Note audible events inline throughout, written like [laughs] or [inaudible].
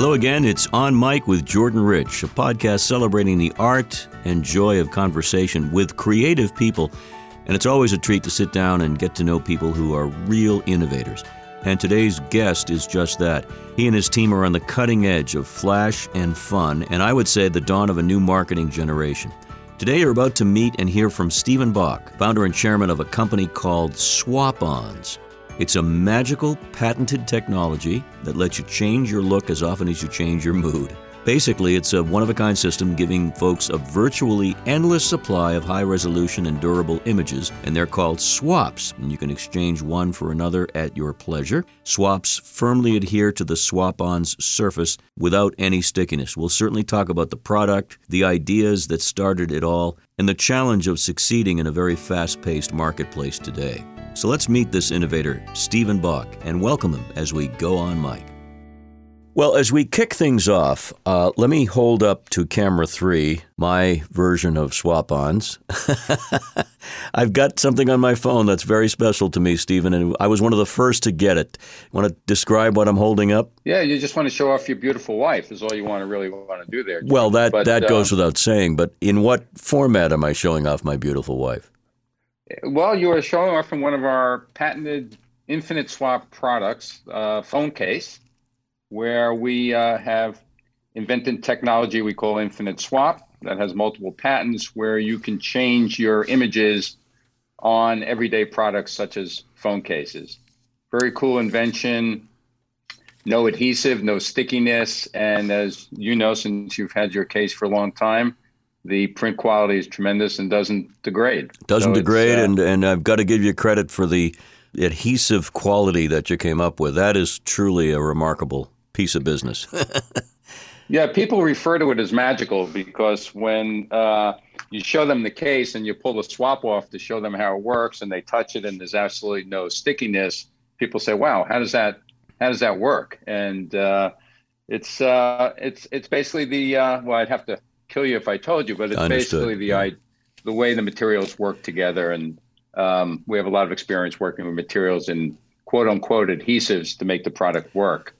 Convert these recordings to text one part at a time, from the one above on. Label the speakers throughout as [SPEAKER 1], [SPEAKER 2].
[SPEAKER 1] Hello again. It's On Mic with Jordan Rich, a podcast celebrating the art and joy of conversation with creative people. And it's always a treat to sit down and get to know people who are real innovators. And today's guest is just that. He and his team are on the cutting edge of flash and fun, and I would say the dawn of a new marketing generation. Today, you're about to meet and hear from Stephen Bach, founder and chairman of a company called Swap Ons. It's a magical, patented technology that lets you change your look as often as you change your mood. Basically, it's a one of a kind system giving folks a virtually endless supply of high resolution and durable images, and they're called swaps. And you can exchange one for another at your pleasure. Swaps firmly adhere to the swap on's surface without any stickiness. We'll certainly talk about the product, the ideas that started it all, and the challenge of succeeding in a very fast paced marketplace today. So let's meet this innovator, Stephen Bach, and welcome him as we go on mic. Well, as we kick things off, uh, let me hold up to camera three my version of swap ons. [laughs] I've got something on my phone that's very special to me, Stephen, and I was one of the first to get it. Want to describe what I'm holding up?
[SPEAKER 2] Yeah, you just want to show off your beautiful wife, is all you want to really want to do there.
[SPEAKER 1] Well, that, but, that goes um, without saying, but in what format am I showing off my beautiful wife?
[SPEAKER 2] Well, you are showing off from one of our patented infinite swap products, uh, phone case where we uh, have invented technology we call Infinite Swap that has multiple patents where you can change your images on everyday products such as phone cases. Very cool invention. No adhesive, no stickiness. And as you know, since you've had your case for a long time, the print quality is tremendous and doesn't degrade.
[SPEAKER 1] Doesn't so degrade, uh, and, and I've got to give you credit for the adhesive quality that you came up with. That is truly a remarkable piece of business. [laughs]
[SPEAKER 2] yeah, people refer to it as magical because when uh, you show them the case and you pull the swap off to show them how it works, and they touch it and there's absolutely no stickiness, people say, "Wow, how does that how does that work?" And uh, it's uh, it's it's basically the uh, well, I'd have to kill you if I told you, but it's
[SPEAKER 1] Understood.
[SPEAKER 2] basically the the way the materials work together, and um, we have a lot of experience working with materials and quote unquote adhesives to make the product work.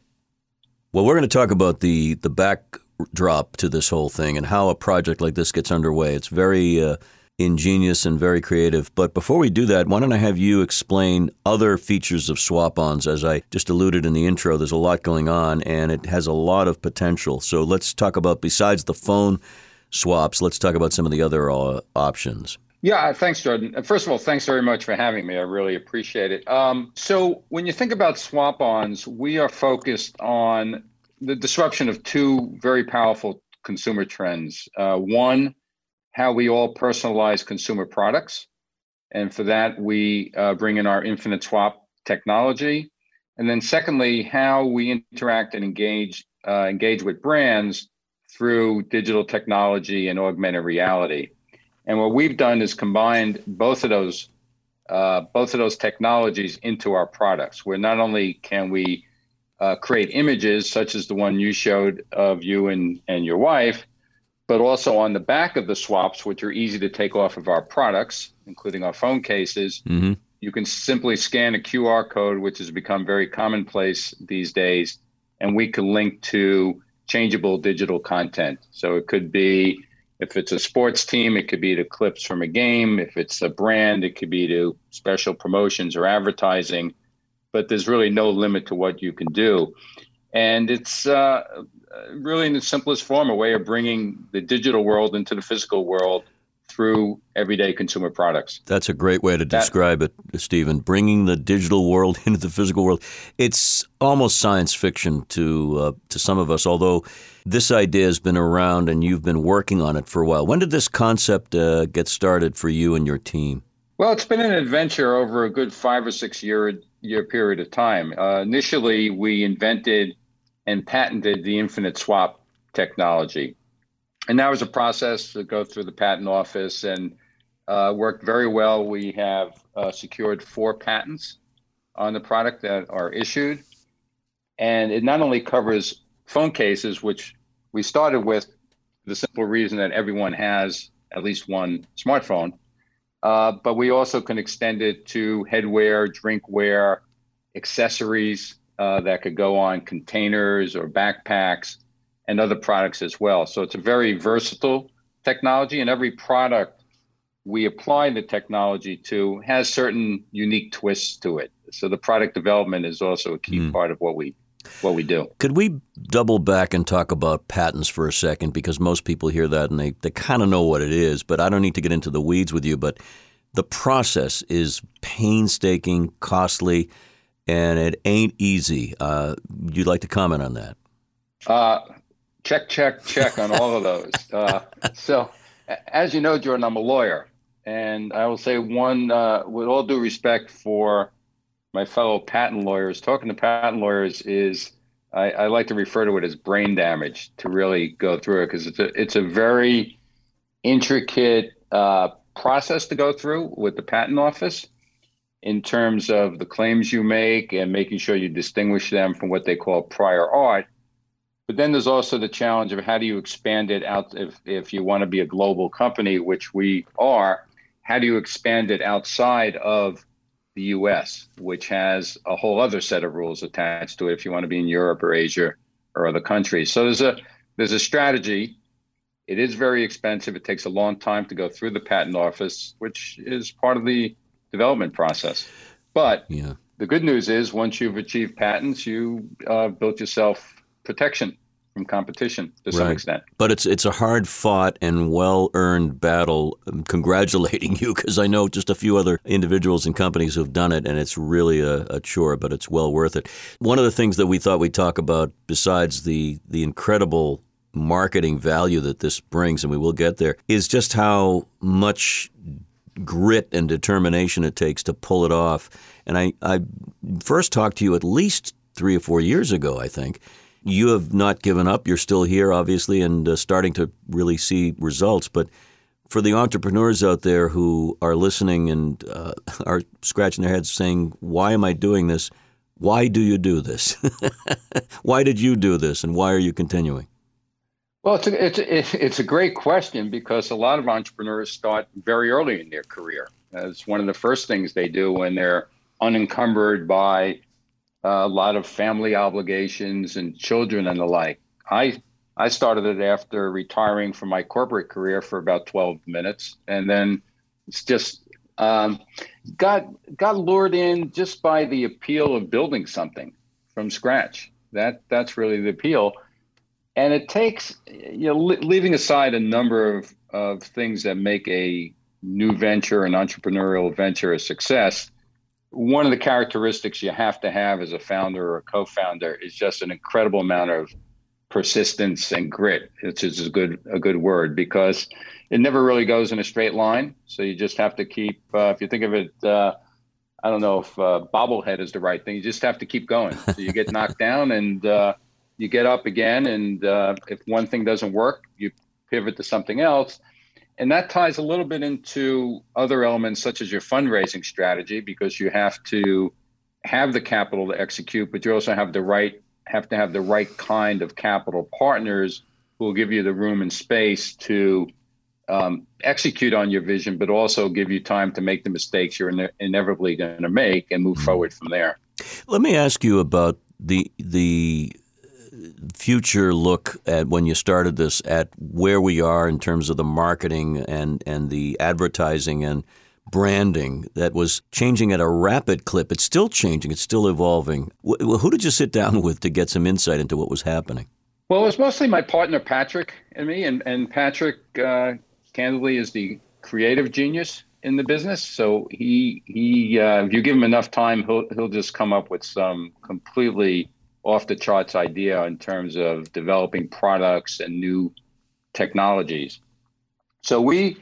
[SPEAKER 1] Well, we're going to talk about the the backdrop to this whole thing and how a project like this gets underway. It's very uh, ingenious and very creative. But before we do that, why don't I have you explain other features of swap-ons? As I just alluded in the intro, there's a lot going on and it has a lot of potential. So let's talk about besides the phone swaps, let's talk about some of the other uh, options.
[SPEAKER 2] Yeah, thanks, Jordan. First of all, thanks very much for having me. I really appreciate it. Um, so, when you think about swap ons, we are focused on the disruption of two very powerful consumer trends. Uh, one, how we all personalize consumer products. And for that, we uh, bring in our infinite swap technology. And then, secondly, how we interact and engage uh, engage with brands through digital technology and augmented reality. And what we've done is combined both of those uh, both of those technologies into our products, where not only can we uh, create images such as the one you showed of you and, and your wife, but also on the back of the swaps, which are easy to take off of our products, including our phone cases, mm-hmm. you can simply scan a QR code, which has become very commonplace these days, and we can link to changeable digital content. So it could be if it's a sports team, it could be to clips from a game. If it's a brand, it could be to special promotions or advertising. But there's really no limit to what you can do. And it's uh, really, in the simplest form, a way of bringing the digital world into the physical world through everyday consumer products.
[SPEAKER 1] That's a great way to describe that, it, Stephen. Bringing the digital world [laughs] into the physical world. It's almost science fiction to uh, to some of us, although this idea has been around and you've been working on it for a while. When did this concept uh, get started for you and your team?
[SPEAKER 2] Well, it's been an adventure over a good five or six year year period of time. Uh, initially, we invented and patented the infinite swap technology and that was a process to go through the patent office and uh, worked very well. We have uh, secured four patents on the product that are issued. And it not only covers phone cases, which we started with the simple reason that everyone has at least one smartphone, uh, but we also can extend it to headwear, drinkware, accessories, uh, that could go on containers or backpacks and other products as well. So it's a very versatile technology, and every product we apply the technology to has certain unique twists to it. So the product development is also a key mm. part of what we what we do.
[SPEAKER 1] Could we double back and talk about patents for a second? Because most people hear that and they, they kind of know what it is, but I don't need to get into the weeds with you. But the process is painstaking, costly, and it ain't easy. Uh, you'd like to comment on that?
[SPEAKER 2] Uh, check, check, check on all of those. [laughs] Uh, so, as you know, Jordan, I'm a lawyer. And I will say one, uh, with all due respect for my fellow patent lawyers, talking to patent lawyers is I, I like to refer to it as brain damage to really go through it because it's a it's a very intricate uh, process to go through with the patent office in terms of the claims you make and making sure you distinguish them from what they call prior art. But then there's also the challenge of how do you expand it out if, if you want to be a global company, which we are, how do you expand it outside of the US, which has a whole other set of rules attached to it if you want to be in Europe or Asia or other countries. So there's a there's a strategy. It is very expensive. It takes a long time to go through the patent office, which is part of the development process. But yeah. the good news is once you've achieved patents, you uh, built yourself protection from competition to some extent.
[SPEAKER 1] But it's it's a hard fought and well earned battle. I'm congratulating [laughs] you because I know just a few other individuals and companies who've done it, and it's really a, a, chore, but it's well worth it. One of the things that we thought we'd talk about, besides the the incredible marketing value that this brings, and we will get there, is just how much grit and determination it takes to pull it off. And I, I first talked to you at least three or four years ago, I think you have not given up. You're still here, obviously, and uh, starting to really see results. But for the entrepreneurs out there who are listening and uh, [laughs] are scratching their heads saying, Why am I doing this? Why do you do this? [laughs] why did you do this? And why are you continuing?
[SPEAKER 2] Well, it's a, it's, a, it's a great question because a lot of entrepreneurs start very early in their career. It's one of the first things they do when they're unencumbered by a lot of family obligations and children and the like. I I started it after retiring from my corporate career for about 12 minutes, and then it's just um, got got lured in just by the appeal of building something from scratch. That that's really the appeal, and it takes you know leaving aside a number of of things that make a new venture, an entrepreneurial venture, a success one of the characteristics you have to have as a founder or a co-founder is just an incredible amount of persistence and grit. Which is a good a good word because it never really goes in a straight line. So you just have to keep uh, if you think of it uh, i don't know if uh, bobblehead is the right thing you just have to keep going. So you get knocked down and uh, you get up again and uh, if one thing doesn't work you pivot to something else and that ties a little bit into other elements such as your fundraising strategy because you have to have the capital to execute, but you also have the right have to have the right kind of capital partners who will give you the room and space to um, execute on your vision, but also give you time to make the mistakes you're ine- inevitably going to make and move mm-hmm. forward from there.
[SPEAKER 1] Let me ask you about the the future look at when you started this at where we are in terms of the marketing and, and the advertising and branding that was changing at a rapid clip. It's still changing, it's still evolving. Who did you sit down [laughs] with to get some insight into what was happening?
[SPEAKER 2] Well, it was mostly my partner Patrick and me, and, and Patrick, uh, candidly, is the creative genius in the business. So he he, uh, if you give him enough time, he'll he'll just come up with some completely off the charts idea in terms of developing products and new technologies. So we,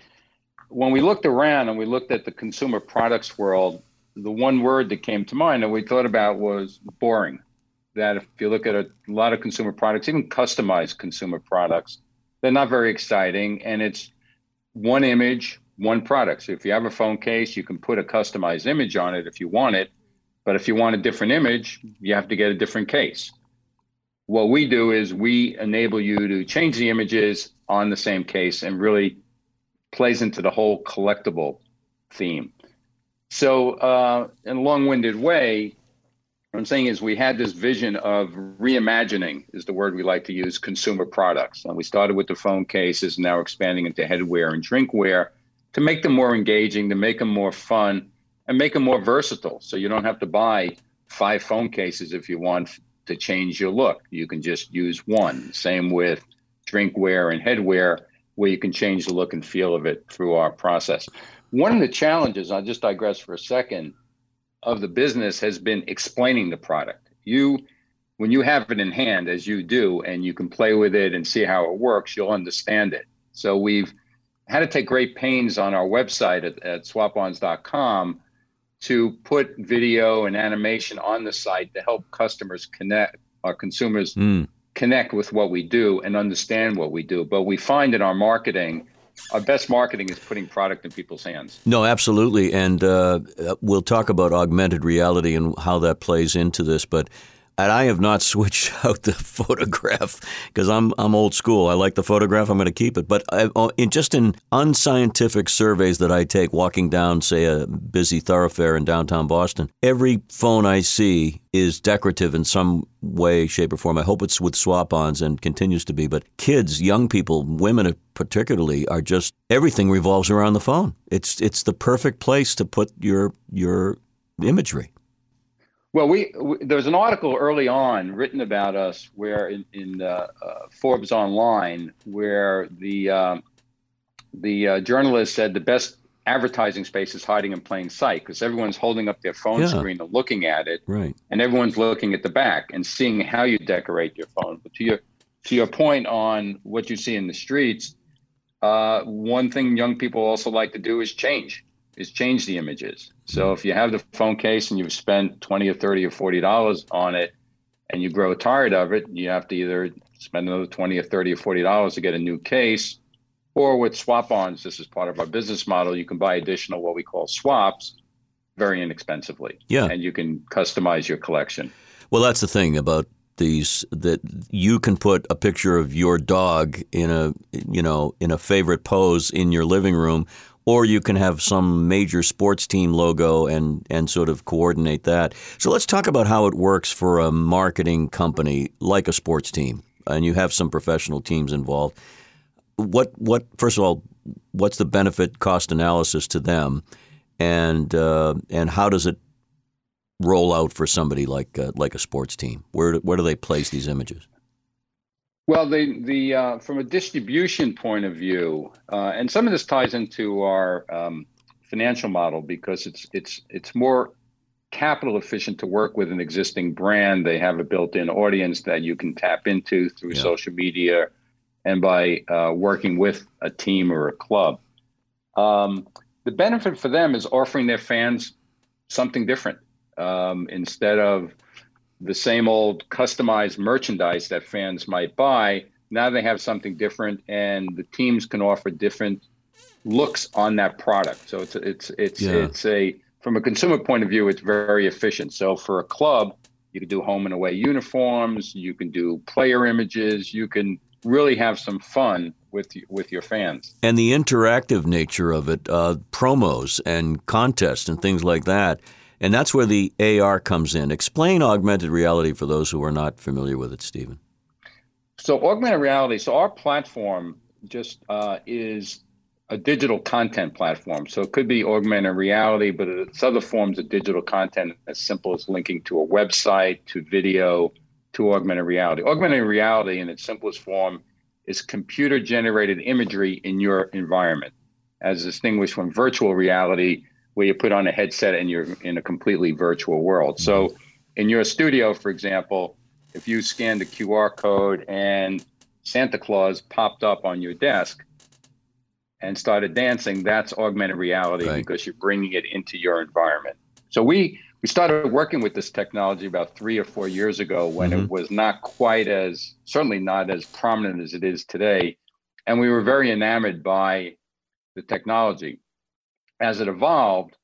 [SPEAKER 2] when we looked around and we looked at the consumer products world, the one word that came to mind that we thought about was boring. That if you look at a lot of consumer products, even customized consumer products, they're not very exciting. And it's one image, one product. So if you have a phone case, you can put a customized image on it if you want it. But if you want a different image, you have to get a different case. What we do is we enable you to change the images on the same case and really plays into the whole collectible theme. So, uh, in a long winded way, What I'm saying is we had this vision of reimagining is the word we like to use consumer products. And we started with the phone cases, now expanding into headwear and drinkware to make them more engaging, to make them more fun, and make them more versatile. So you don't have to buy five phone cases if you want to change your look. You can just use one. Same with drinkware and headwear, where you can change the look and feel of it through our process. One of the challenges, I'll just digress for a second, of the business has been explaining the product. You, when you have it in hand, as you do, and you can play with it and see how it works, you'll understand it. So we've had to take great pains on our website at, at swapons.com to put video and animation on the site to help customers connect, our consumers mm. connect with what we do and understand what we do. But we find in our marketing, our best marketing is putting product in people's hands.
[SPEAKER 1] No, absolutely. And uh, we'll talk about augmented reality and how that plays into this. But and I have not [laughs] switched out the photograph because I'm I'm old school. I like the photograph. I'm going to keep it. But I, uh, in just in unscientific surveys that I take, walking down, say, a busy thoroughfare in downtown Boston, every phone I see is decorative in some way, shape, or form. I hope it's with swap-ons and continues to be. But kids, young people, women particularly, are just everything revolves around the phone. It's it's the perfect place to put your your imagery.
[SPEAKER 2] Well, we, we, there was an article early on written about us where in, in uh, uh, Forbes Online where the um, the uh, journalist said the best advertising space is hiding in plain sight because everyone's holding up their phone yeah. screen and looking at it,
[SPEAKER 1] right?
[SPEAKER 2] And everyone's looking at the back and seeing how you decorate your phone. But to your to your point on what you see in the streets, uh, one thing young people also like to do is change is change the images. So mm-hmm. if you have the phone case and you've spent 20 or 30 or 40 dollars on it and you grow tired of it, you have to either spend another 20 or 30 or 40 dollars to get a new case or with swap-ons, this is part of our business model, you can buy additional what we call swaps very inexpensively.
[SPEAKER 1] Yeah.
[SPEAKER 2] And you can customize your collection.
[SPEAKER 1] Well, that's the thing about these that you can put a picture of your dog in a you know in a favorite pose in your living room or you can have some major sports team logo and and sort of coordinate that. So let's talk about how it works for a marketing company like a sports team, and you have some professional teams involved. What what first of all, what's the benefit cost analysis to them, and uh, and how does it roll out for somebody like uh, like a sports team? Where where do they place these images?
[SPEAKER 2] Well, the the uh, from a distribution point of view, uh, and some of this ties into our um, financial model because it's it's it's more capital efficient to work with an existing brand. They have a built-in audience that you can tap into through yeah. social media and by uh, working with a team or a club. Um, the benefit for them is offering their fans something different um, instead of the same old customized merchandise that fans might buy. Now they have something different, and the teams can offer different looks on that product. So it's it's it's yeah. it's a from a consumer point of view, it's very efficient. So for a club, you can do home and away uniforms, you can do player images, you can really have some fun with with your fans.
[SPEAKER 1] And the interactive nature of it, uh, promos and contests and things like that and that's where the AR comes in. Explain augmented reality for those who are not familiar with it, Stephen.
[SPEAKER 2] So, augmented reality, so our platform just uh, is a digital content platform. So, it could be augmented reality, but it's other forms of digital content as simple as linking to a website, to video, to augmented reality. Augmented reality, in its simplest form, is computer generated imagery in your environment, as distinguished from virtual reality where you put on a headset and you're in a completely virtual world. So, in your studio, for example, if you scanned the QR code and Santa Claus popped up on your desk and started dancing, that's augmented reality right. because you're bringing it into your environment. So we we started working with this technology about three or four years ago when mm-hmm. it was not quite as certainly not as prominent as it is today, and we were very enamored by the technology as it evolved,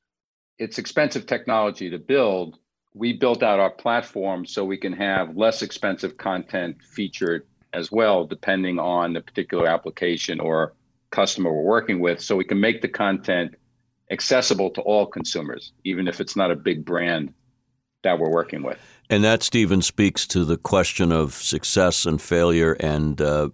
[SPEAKER 2] it's expensive technology to build. We built out our platform so we can have less expensive content featured as well, depending on the particular application or customer we're working with. So we can make the content accessible to all consumers, even if it's not a big brand that we're working with.
[SPEAKER 1] And that, Stephen, speaks to the question of success and failure and uh,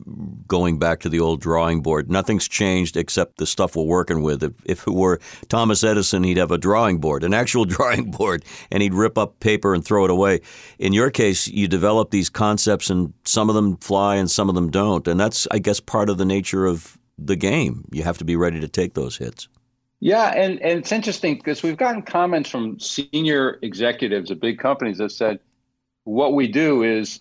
[SPEAKER 1] going back to the old drawing board. Nothing's changed except the stuff we're working with. If, if it were Thomas Edison, he'd have a drawing board, an actual [laughs] drawing board, and he'd rip up paper and throw it away. In your case, you develop these concepts, and some of them fly and some of them don't. And that's, I guess, part of the nature of the game. You have to be ready to take those hits.
[SPEAKER 2] Yeah, and, and it's interesting because we've gotten comments from senior executives of big companies that said, what we do is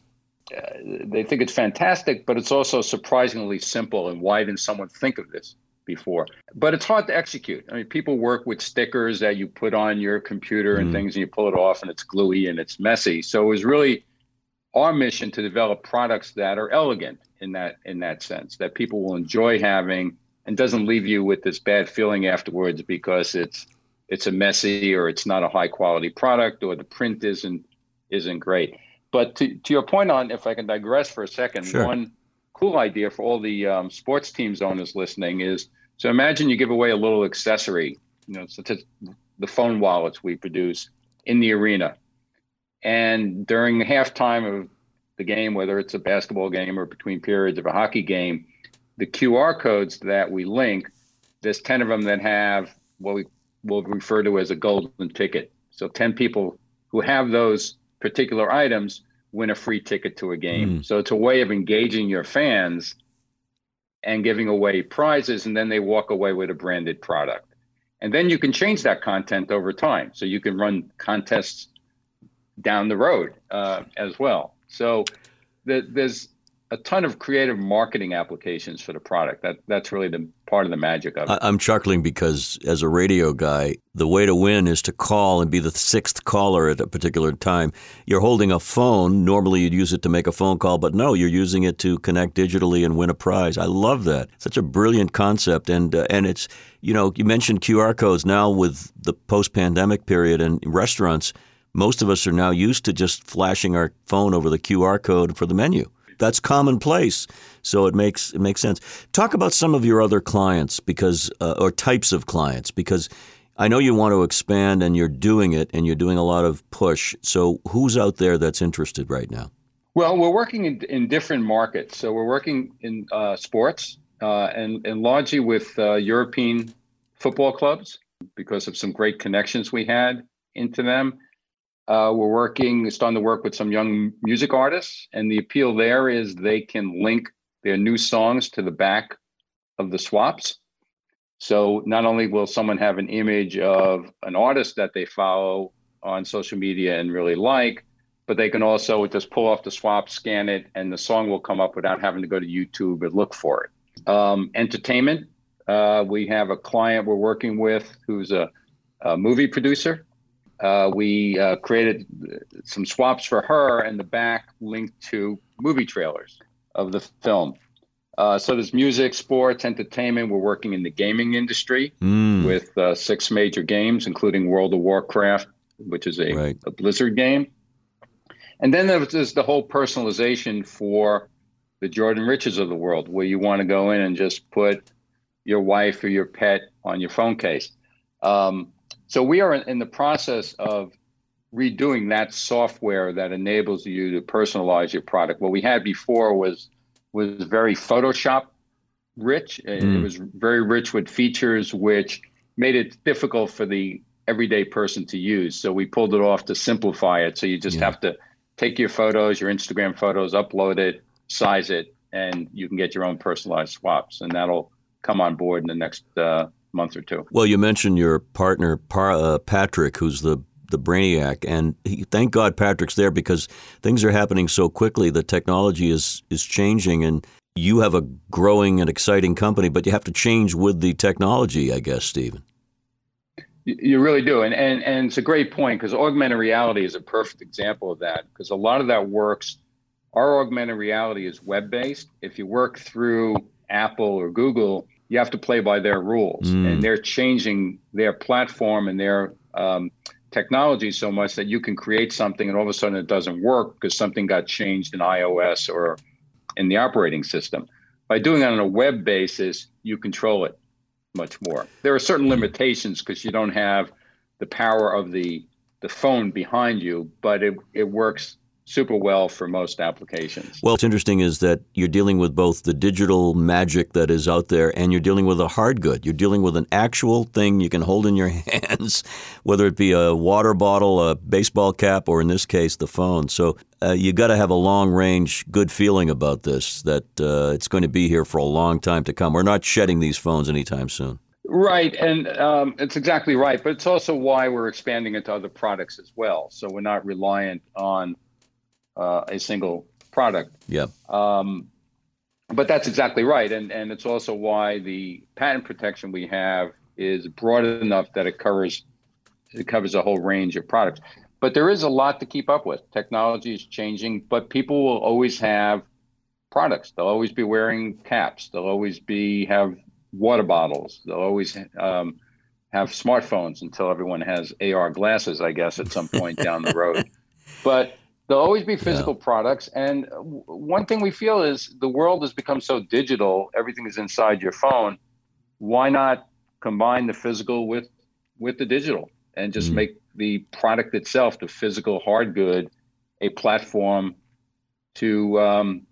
[SPEAKER 2] uh, they think it's fantastic, but it's also surprisingly simple. And why didn't someone think of this before? But it's hard to execute. I mean, people work with stickers that you put on your computer and mm. things, and you pull it off, and it's gluey and it's messy. So it was really our mission to develop products that are elegant in that in that sense, that people will enjoy having and doesn't leave you with this bad feeling afterwards because it's it's a messy or it's not a high quality product or the print isn't isn't great. But to, to your point on, if I can digress for a second, sure. one cool idea for all the um, sports teams owners listening is so imagine you give away a little accessory, you know, such as the phone wallets we produce in the arena. And during the halftime of the game, whether it's a basketball game or between periods of a hockey game, the QR codes that we link, there's 10 of them that have what we will refer to as a golden ticket. So 10 people who have those particular items win a free ticket to a game. Mm. So it's a way of engaging your fans and giving away prizes, and then they walk away with a branded product. And then you can change that content over time. So you can run contests down the road uh, as well. So the, there's a ton of creative marketing applications for the product. That that's really the part of the magic of it.
[SPEAKER 1] I'm chuckling because as a radio guy, the way to win is to call and be the sixth caller at a particular time. You're holding a phone. Normally, you'd use it to make a phone call, but no, you're using it to connect digitally and win a prize. I love that. Such a brilliant concept, and uh, and it's you know you mentioned QR codes now with the post-pandemic period and restaurants. Most of us are now used to just flashing our phone over the QR code for the menu that's commonplace. So it makes it makes sense. Talk about some of your other clients because uh, or types of clients because I know you want to expand and you're doing it and you're doing a lot of push. So who's out there that's interested right now?
[SPEAKER 2] Well, we're working in, in different markets. So we're working in uh, sports uh, and, and largely with uh, European football clubs because of some great connections we had into them. Uh, we're working, starting to work with some young music artists, and the appeal there is they can link their new songs to the back of the swaps. So not only will someone have an image of an artist that they follow on social media and really like, but they can also just pull off the swap, scan it, and the song will come up without having to go to YouTube and look for it. Um, entertainment, uh, we have a client we're working with who's a, a movie producer uh, we uh, created some swaps for her, and the back linked to movie trailers of the film. Uh, so there's music, sports, entertainment. We're working in the gaming industry mm. with uh, six major games, including World of Warcraft, which is a, right. a Blizzard game. And then there's the whole personalization for the Jordan Riches of the world, where you want to go in and just put your wife or your pet on your phone case. Um, so we are in the process of redoing that software that enables you to personalize your product. What we had before was was very Photoshop rich. Mm. It was very rich with features which made it difficult for the everyday person to use. So we pulled it off to simplify it. So you just yeah. have to take your photos, your Instagram photos, upload it, size it, and you can get your own personalized swaps. And that'll come on board in the next uh, month or two.
[SPEAKER 1] Well, you mentioned your partner Par- uh, Patrick, who's the the brainiac, and he, thank God Patrick's there because things are happening so quickly. The technology is is changing, and you have a growing and exciting company, but you have to change with the technology, I guess, Stephen.
[SPEAKER 2] You really do, and and and it's a great point because augmented reality is a perfect example of that because a lot of that works. Our augmented reality is web based. If you work through Apple or Google, you have to play by their rules, mm. and they're changing their platform and their um, technology so much that you can create something and all of a sudden it doesn't work because something got changed in iOS or in the operating system. By doing it on a web basis, you control it much more. There are certain limitations because you don't have the power of the the phone behind you, but it, it works super well for most applications.
[SPEAKER 1] Well, what's interesting is that you're dealing with both the digital magic that is out there and you're dealing with a hard good. You're dealing with an actual thing you can hold in your [laughs] hands, whether it be a water bottle, a baseball cap, or in this case, the phone. So uh, you got to have a long range good feeling about this that uh, it's going to be here for a long time to come. We're not shedding these phones anytime soon.
[SPEAKER 2] Right, and um, it's exactly right. But it's also why we're expanding into other products as well. So we're not reliant on uh, a single product.
[SPEAKER 1] Yeah.
[SPEAKER 2] Um, but that's exactly right, and and it's also why the patent protection we have is broad enough that it covers it covers a whole range of products. But there is a lot to keep up with. Technology is changing, but people will always have products. They'll always be wearing caps. They'll always be have water bottles. They'll always um, have smartphones until everyone has AR glasses, I guess, at some point down the road. [laughs] But There'll always be physical yeah. products. And one thing we feel is the world has become so digital, everything is inside your phone. Why not combine the physical with with the digital and just mm-hmm. make the product itself, the physical hard good, a platform to um,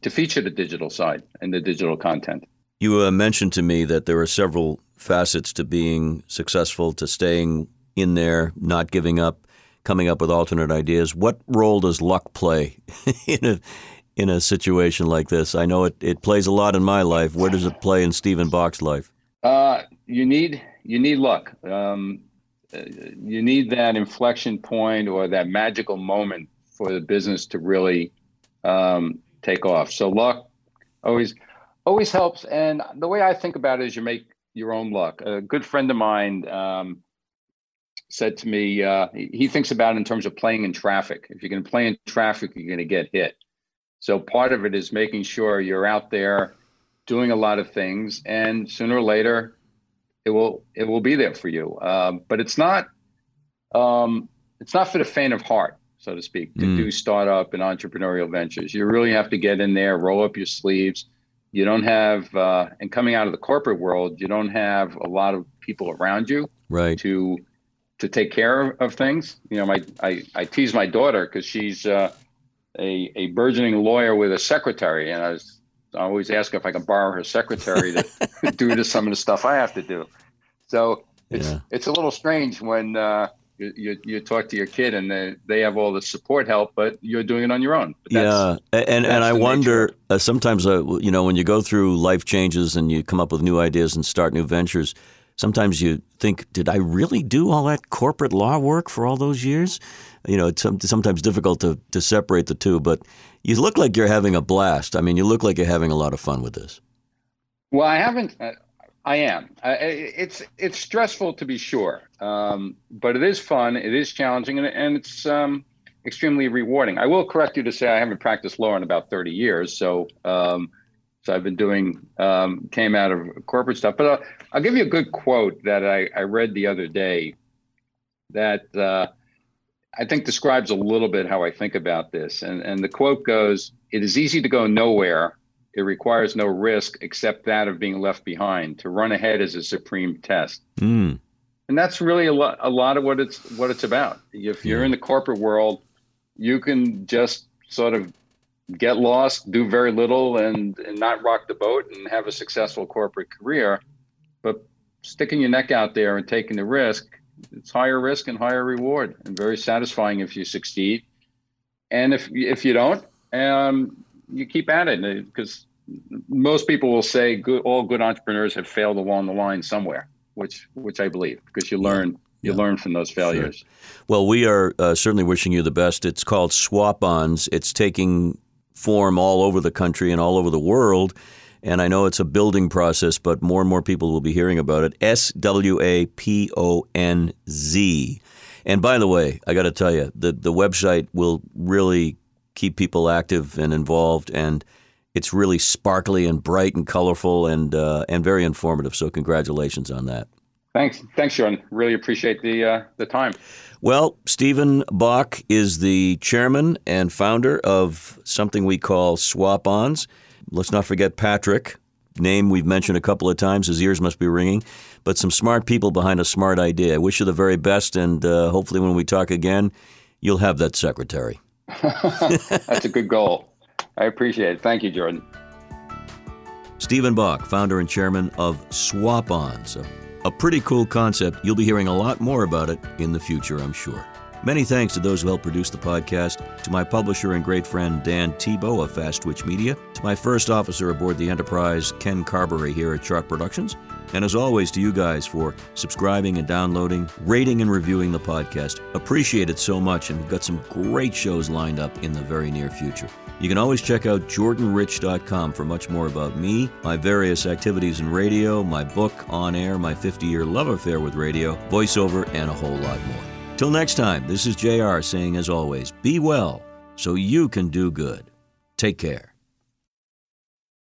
[SPEAKER 2] to feature the digital side and the digital content.
[SPEAKER 1] You uh, mentioned to me that there are several facets to being successful, to staying in there, not giving up coming up with alternate ideas. What role does luck play [laughs] in a in a situation like this? I know it, it plays a lot in my life. Where does it play in Stephen Bach's life?
[SPEAKER 2] Uh, you need you need luck. Um, you need that inflection point or that magical moment for the business to really um, take off. So luck always always helps. And the way I think about it is you make your own luck. A good friend of mine um, said to me, uh, he thinks about it in terms of playing in traffic. If you're going to play in traffic, you're going to get hit. So part of it is making sure you're out there doing a lot of things, and sooner or later, it will it will be there for you. Um, but it's not um, it's not for the faint of heart, so to speak, to mm. do startup and entrepreneurial ventures. You really have to get in there, roll up your sleeves. You don't have, uh, and coming out of the corporate world, you don't have a lot of people around you
[SPEAKER 1] right.
[SPEAKER 2] to to take care of, things. You know, my I, I tease my daughter because she's uh, a a burgeoning lawyer with a secretary, and I was I always ask if I can borrow her secretary to [laughs] do to some of the stuff I have to do. So it's yeah. it's a little strange when uh, you, you, you talk to your kid and they, they have all the support help, but you're doing it on your own.
[SPEAKER 1] yeah, and and I wonder uh, sometimes uh, you know when you go through life changes and you come up with new ideas and start new ventures sometimes you think, did I really do all that corporate law work for all those years? You know, it's sometimes difficult to, to separate the two, but you look like you're having a blast. I mean, you look like you're having a lot of fun with this.
[SPEAKER 2] Well, I haven't. Uh, I am. Uh, it's it's stressful to be sure, um, but it is fun. It is challenging, and, and it's um, extremely rewarding. I will correct you to say I haven't practiced law in about 30 years, so um, so I've been doing um, came out of corporate stuff. But I'll, I'll, give you a good quote that I, I read the other day that uh, I think describes a little bit how I think about this. And and the quote goes, "It is easy to go nowhere. It requires no risk except that of being left behind. To run ahead is a supreme test."
[SPEAKER 1] Mm.
[SPEAKER 2] And that's really a lot a lot of what it's what it's about. If you're yeah. in the corporate world, you can just sort of get lost, do very little, and, and not rock the boat and have a successful corporate career. But sticking your neck out there and taking the risk, it's higher risk and higher reward, and very satisfying if you succeed. And if if you don't, um, you keep at it because most people will say good, all good entrepreneurs have failed along the line somewhere, which which I believe because you learn you yeah. learn from those failures. Sure.
[SPEAKER 1] Well, we are uh, certainly wishing you the best. It's called Swap-ons. It's taking form all over the country and all over the world. And I know it's a building process, but more and more people will be hearing about it. S W A P O N Z. And by the way, I got to tell you, the, the website will really keep people active and involved, and it's really sparkly and bright and colorful and uh, and very informative. So congratulations on that.
[SPEAKER 2] Thanks, thanks, Sean. Really appreciate the uh, the time.
[SPEAKER 1] Well, Stephen Bach is the chairman and founder of something we call Swap Ons. Let's not forget Patrick, name we've mentioned a couple of times. His ears must be ringing. But some smart people behind a smart idea. I wish you the very best, and uh, hopefully, when we talk again, you'll have that secretary. [laughs]
[SPEAKER 2] That's a good goal. I appreciate it. Thank you, Jordan.
[SPEAKER 1] Stephen Bach, founder and chairman of Swap Ons, a, pretty cool concept. You'll be hearing a lot more about it in the future, I'm sure. Many thanks to those who helped produce the podcast, to my publisher and great friend Dan Tebow of Fast Twitch Media, to my first officer aboard the Enterprise, Ken Carberry here at Chart Productions, and as always to you guys for subscribing and downloading, rating and reviewing the podcast. Appreciate it so much, and we've got some great shows lined up in the very near future. You can always check out jordanrich.com for much more about me, my various activities in radio, my book, On Air, my 50 year love affair with radio, voiceover, and a whole lot more. Till next time, this is JR saying, as always, be well so you can do good. Take care.